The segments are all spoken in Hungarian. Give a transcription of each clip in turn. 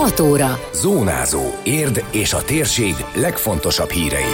6 óra. Zónázó. Érd és a térség legfontosabb hírei.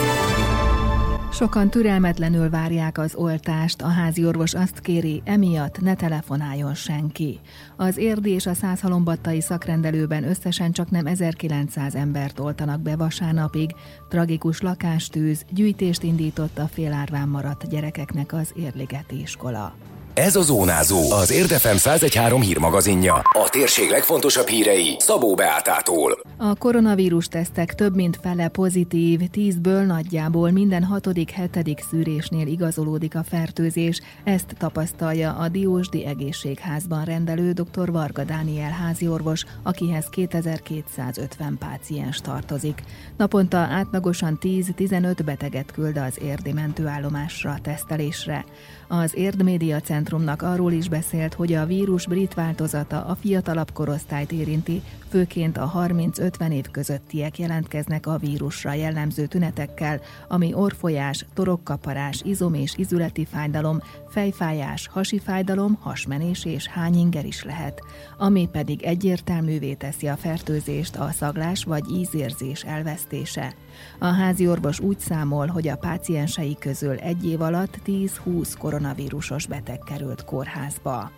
Sokan türelmetlenül várják az oltást, a házi orvos azt kéri, emiatt ne telefonáljon senki. Az érdi és a százhalombattai szakrendelőben összesen csak nem 1900 embert oltanak be vasárnapig. Tragikus lakástűz, gyűjtést indított a félárván maradt gyerekeknek az érligeti iskola. Ez a Zónázó, az Érdefem 1013 hírmagazinja. A térség legfontosabb hírei Szabó Beátától. A koronavírus tesztek több mint fele pozitív, tízből nagyjából minden hatodik, hetedik szűrésnél igazolódik a fertőzés. Ezt tapasztalja a Diósdi Egészségházban rendelő dr. Varga Dániel háziorvos, akihez 2250 páciens tartozik. Naponta átlagosan 10-15 beteget küld az érdi mentőállomásra tesztelésre. Az Érd Média Centrumnak arról is beszélt, hogy a vírus brit változata a fiatalabb korosztályt érinti, főként a 30-50 év közöttiek jelentkeznek a vírusra jellemző tünetekkel, ami orfolyás, torokkaparás, izom- és izületi fájdalom, fejfájás, hasi fájdalom, hasmenés és hányinger is lehet, ami pedig egyértelművé teszi a fertőzést a szaglás vagy ízérzés elvesztése. A házi orvos úgy számol, hogy a páciensei közül egy év alatt 10-20 koronavírusos beteg került kórházba.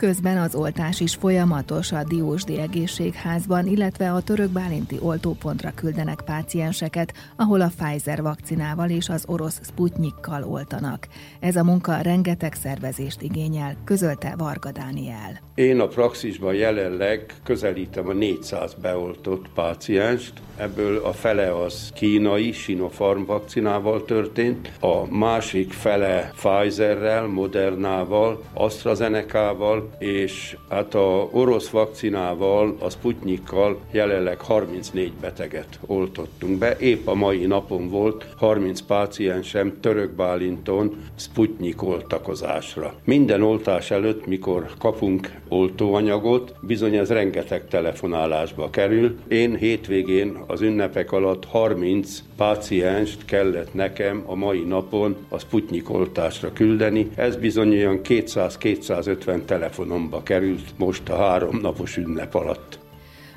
Közben az oltás is folyamatos a Diósdi egészségházban, illetve a török bálinti oltópontra küldenek pácienseket, ahol a Pfizer vakcinával és az orosz Sputnikkal oltanak. Ez a munka rengeteg szervezést igényel, közölte Varga Dániel. Én a praxisban jelenleg közelítem a 400 beoltott pácienst, ebből a fele az kínai Sinopharm vakcinával történt, a másik fele Pfizerrel, Modernával, AstraZeneca-val, és hát a orosz vakcinával, a Sputnikkal jelenleg 34 beteget oltottunk be. Épp a mai napon volt 30 páciensem török Bálinton Sputnik oltakozásra. Minden oltás előtt, mikor kapunk oltóanyagot, bizony ez rengeteg telefonálásba kerül. Én hétvégén az ünnepek alatt 30 pácienst kellett nekem a mai napon a Sputnik oltásra küldeni. Ez bizony olyan 200-250 telefonomba került most a három napos ünnep alatt.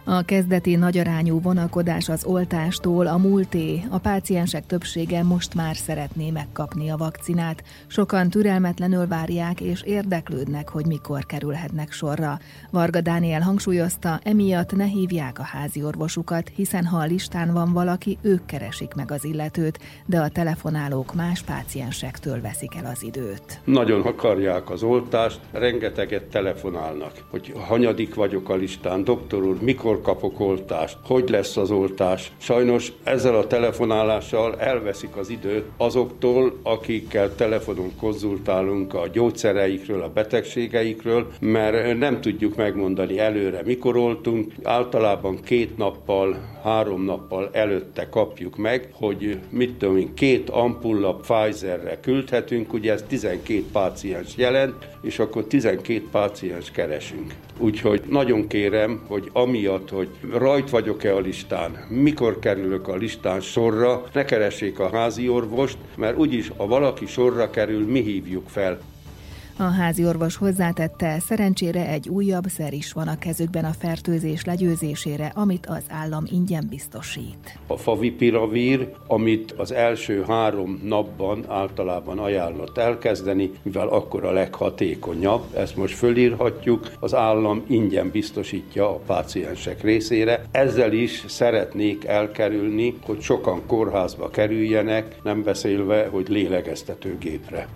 A kezdeti nagyarányú vonakodás az oltástól a múlté, a páciensek többsége most már szeretné megkapni a vakcinát. Sokan türelmetlenül várják és érdeklődnek, hogy mikor kerülhetnek sorra. Varga Dániel hangsúlyozta, emiatt ne hívják a házi orvosukat, hiszen ha a listán van valaki, ők keresik meg az illetőt, de a telefonálók más páciensektől veszik el az időt. Nagyon akarják az oltást, rengeteget telefonálnak, hogy hanyadik vagyok a listán, doktor úr, mikor mikor kapok oltást, hogy lesz az oltás. Sajnos ezzel a telefonálással elveszik az időt azoktól, akikkel telefonon konzultálunk a gyógyszereikről, a betegségeikről, mert nem tudjuk megmondani előre, mikor oltunk. Általában két nappal, három nappal előtte kapjuk meg, hogy mit tudom én, két ampulla Pfizerre küldhetünk, ugye ez 12 páciens jelent, és akkor 12 páciens keresünk. Úgyhogy nagyon kérem, hogy amiatt, hogy rajt vagyok-e a listán, mikor kerülök a listán sorra, ne keressék a házi orvost, mert úgyis, ha valaki sorra kerül, mi hívjuk fel. A házi orvos hozzátette, szerencsére egy újabb szer is van a kezükben a fertőzés legyőzésére, amit az állam ingyen biztosít. A favipiravir, amit az első három napban általában ajánlott elkezdeni, mivel akkor a leghatékonyabb, ezt most fölírhatjuk, az állam ingyen biztosítja a páciensek részére. Ezzel is szeretnék elkerülni, hogy sokan kórházba kerüljenek, nem beszélve, hogy lélegeztetőgépre.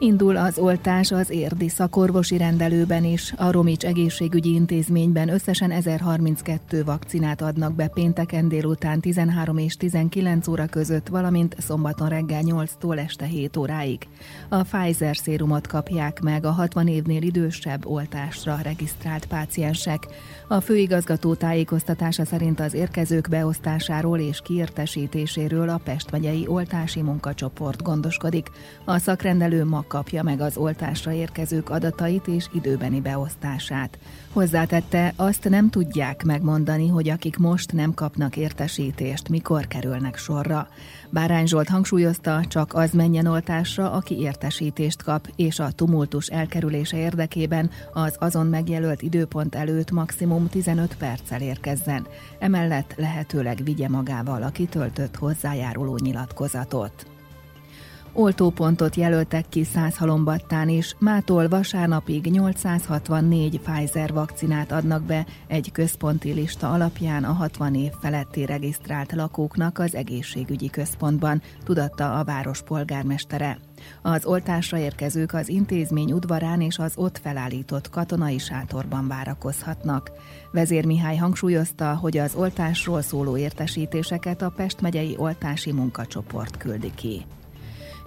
Indul az oltás az érdi szakorvosi rendelőben is. A Romics egészségügyi intézményben összesen 1032 vakcinát adnak be pénteken délután 13 és 19 óra között, valamint szombaton reggel 8-tól este 7 óráig. A Pfizer szérumot kapják meg a 60 évnél idősebb oltásra regisztrált páciensek. A főigazgató tájékoztatása szerint az érkezők beosztásáról és kiértesítéséről a Pest megyei oltási munkacsoport gondoskodik. A szakrendelő ma kapja meg az oltásra érkezők adatait és időbeni beosztását. Hozzátette, azt nem tudják megmondani, hogy akik most nem kapnak értesítést, mikor kerülnek sorra. Bárány Zsolt hangsúlyozta, csak az menjen oltásra, aki értesítést kap, és a tumultus elkerülése érdekében az azon megjelölt időpont előtt maximum 15 perccel érkezzen. Emellett lehetőleg vigye magával a kitöltött hozzájáruló nyilatkozatot. Oltópontot jelöltek ki halombattán is, mától vasárnapig 864 Pfizer vakcinát adnak be egy központi lista alapján a 60 év feletti regisztrált lakóknak az egészségügyi központban, tudatta a város polgármestere. Az oltásra érkezők az intézmény udvarán és az ott felállított katonai sátorban várakozhatnak. Vezér Mihály hangsúlyozta, hogy az oltásról szóló értesítéseket a Pest megyei oltási munkacsoport küldi ki.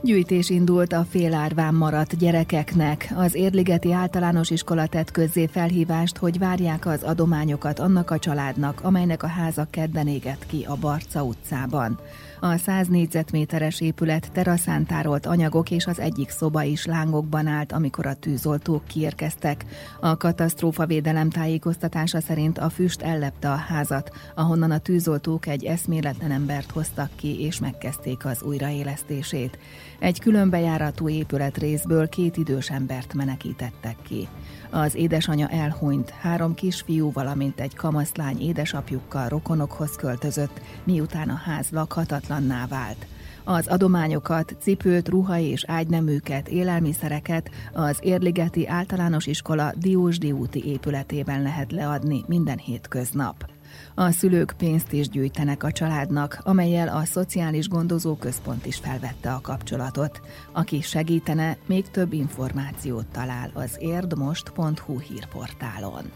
Gyűjtés indult a félárván maradt gyerekeknek. Az Érligeti Általános Iskola tett közzé felhívást, hogy várják az adományokat annak a családnak, amelynek a háza kedden égett ki a Barca utcában. A 100 négyzetméteres épület teraszán tárolt anyagok és az egyik szoba is lángokban állt, amikor a tűzoltók kiérkeztek. A katasztrófa védelem tájékoztatása szerint a füst ellepte a házat, ahonnan a tűzoltók egy eszméletlen embert hoztak ki és megkezdték az újraélesztését. Egy különbejáratú épületrészből két idős embert menekítettek ki. Az édesanya elhunyt, három kisfiú, valamint egy kamaszlány édesapjukkal rokonokhoz költözött, miután a ház lakhatatlanná vált. Az adományokat, cipőt, ruha és ágyneműket, élelmiszereket az Érligeti Általános Iskola Diósdi úti épületében lehet leadni minden hétköznap. A szülők pénzt is gyűjtenek a családnak, amelyel a Szociális Gondozó Központ is felvette a kapcsolatot. Aki segítene, még több információt talál az érdmost.hu hírportálon.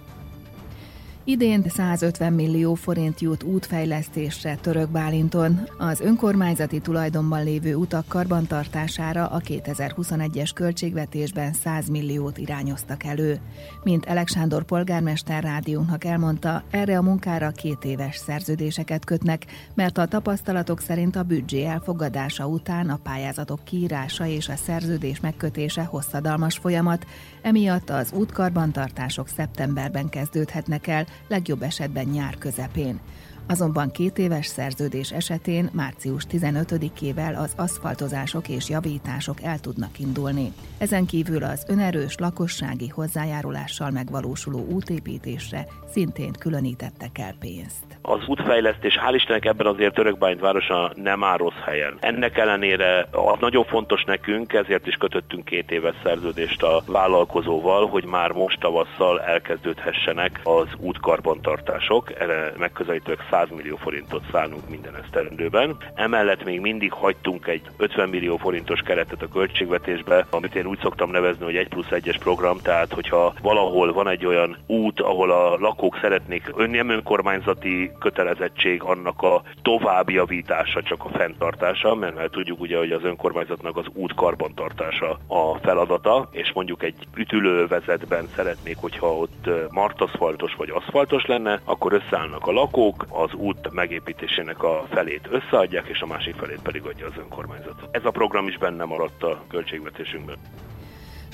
Idén 150 millió forint jut útfejlesztésre Török Bálinton. Az önkormányzati tulajdonban lévő utak karbantartására a 2021-es költségvetésben 100 milliót irányoztak elő. Mint Elek Sándor polgármester rádiónak elmondta, erre a munkára két éves szerződéseket kötnek, mert a tapasztalatok szerint a büdzsé elfogadása után a pályázatok kiírása és a szerződés megkötése hosszadalmas folyamat, emiatt az útkarbantartások szeptemberben kezdődhetnek el, legjobb esetben nyár közepén. Azonban két éves szerződés esetén március 15-ével az aszfaltozások és javítások el tudnak indulni. Ezen kívül az önerős lakossági hozzájárulással megvalósuló útépítésre szintén különítettek el pénzt. Az útfejlesztés hál' Istennek ebben azért Törökbányt városa nem áll rossz helyen. Ennek ellenére az nagyon fontos nekünk, ezért is kötöttünk két éves szerződést a vállalkozóval, hogy már most tavasszal elkezdődhessenek az útkarbantartások. Erre megközelítőleg 100 millió forintot szánunk minden esztendőben. Emellett még mindig hagytunk egy 50 millió forintos keretet a költségvetésbe, amit én úgy szoktam nevezni, hogy 1 plusz 1-es program, tehát hogyha valahol van egy olyan út, ahol a lakók szeretnék ön, nem önkormányzati kötelezettség annak a továbbjavítása, csak a fenntartása, mert, mert tudjuk ugye, hogy az önkormányzatnak az út karbantartása a feladata, és mondjuk egy ütülővezetben szeretnék, hogyha ott martaszfaltos vagy aszfaltos lenne, akkor összeállnak a lakók, az út megépítésének a felét összeadják, és a másik felét pedig adja az önkormányzat. Ez a program is benne maradt a költségvetésünkben.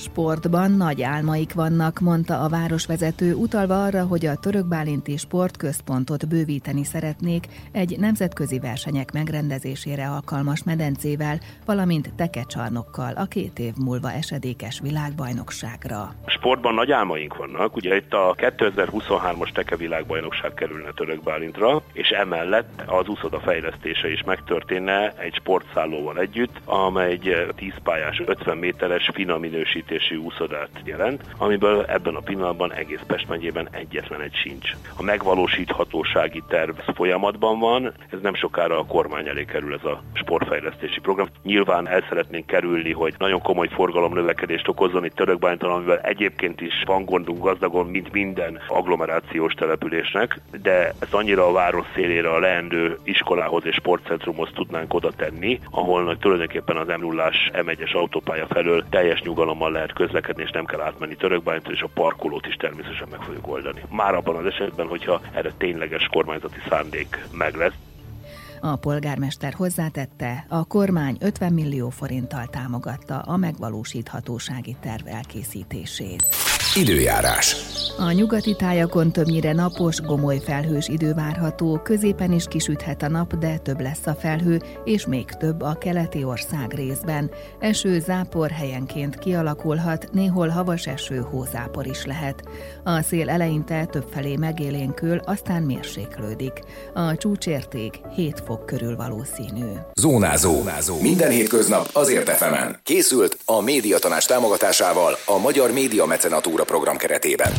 Sportban nagy álmaik vannak, mondta a városvezető, utalva arra, hogy a törökbálinti sportközpontot bővíteni szeretnék egy nemzetközi versenyek megrendezésére alkalmas medencével, valamint tekecsarnokkal a két év múlva esedékes világbajnokságra. Sportban nagy álmaink vannak, ugye itt a 2023-as teke világbajnokság kerülne Törökbálintra, és emellett az úszoda fejlesztése is megtörténne egy sportszállóval együtt, amely egy 10 pályás 50 méteres fina minősítő építésű úszodát jelent, amiből ebben a pillanatban egész Pest megyében egyetlen egy sincs. A megvalósíthatósági terv folyamatban van, ez nem sokára a kormány elé kerül ez a sportfejlesztési program. Nyilván el szeretnénk kerülni, hogy nagyon komoly forgalomnövekedést okozzon itt Törökbányton, amivel egyébként is van gondunk gazdagon, mint minden agglomerációs településnek, de ezt annyira a város szélére a leendő iskolához és sportcentrumhoz tudnánk oda tenni, ahol tulajdonképpen az m 0 M1-es autópálya felől teljes nyugalommal lehet közlekedni, és nem kell átmenni Törökbánytól, és a parkolót is természetesen meg fogjuk oldani. Már abban az esetben, hogyha erre tényleges kormányzati szándék meg lesz. A polgármester hozzátette, a kormány 50 millió forinttal támogatta a megvalósíthatósági terv elkészítését. Időjárás. A nyugati tájakon többnyire napos, gomoly felhős idő várható, középen is kisüthet a nap, de több lesz a felhő, és még több a keleti ország részben. Eső, zápor helyenként kialakulhat, néhol havas eső, hózápor is lehet. A szél eleinte többfelé megélénkül, aztán mérséklődik. A csúcsérték 7 fok körül valószínű. Zónázó. Zónázó. Minden hétköznap azért efemen. Készült a médiatanás támogatásával a Magyar Média Mecenatúra program keretében.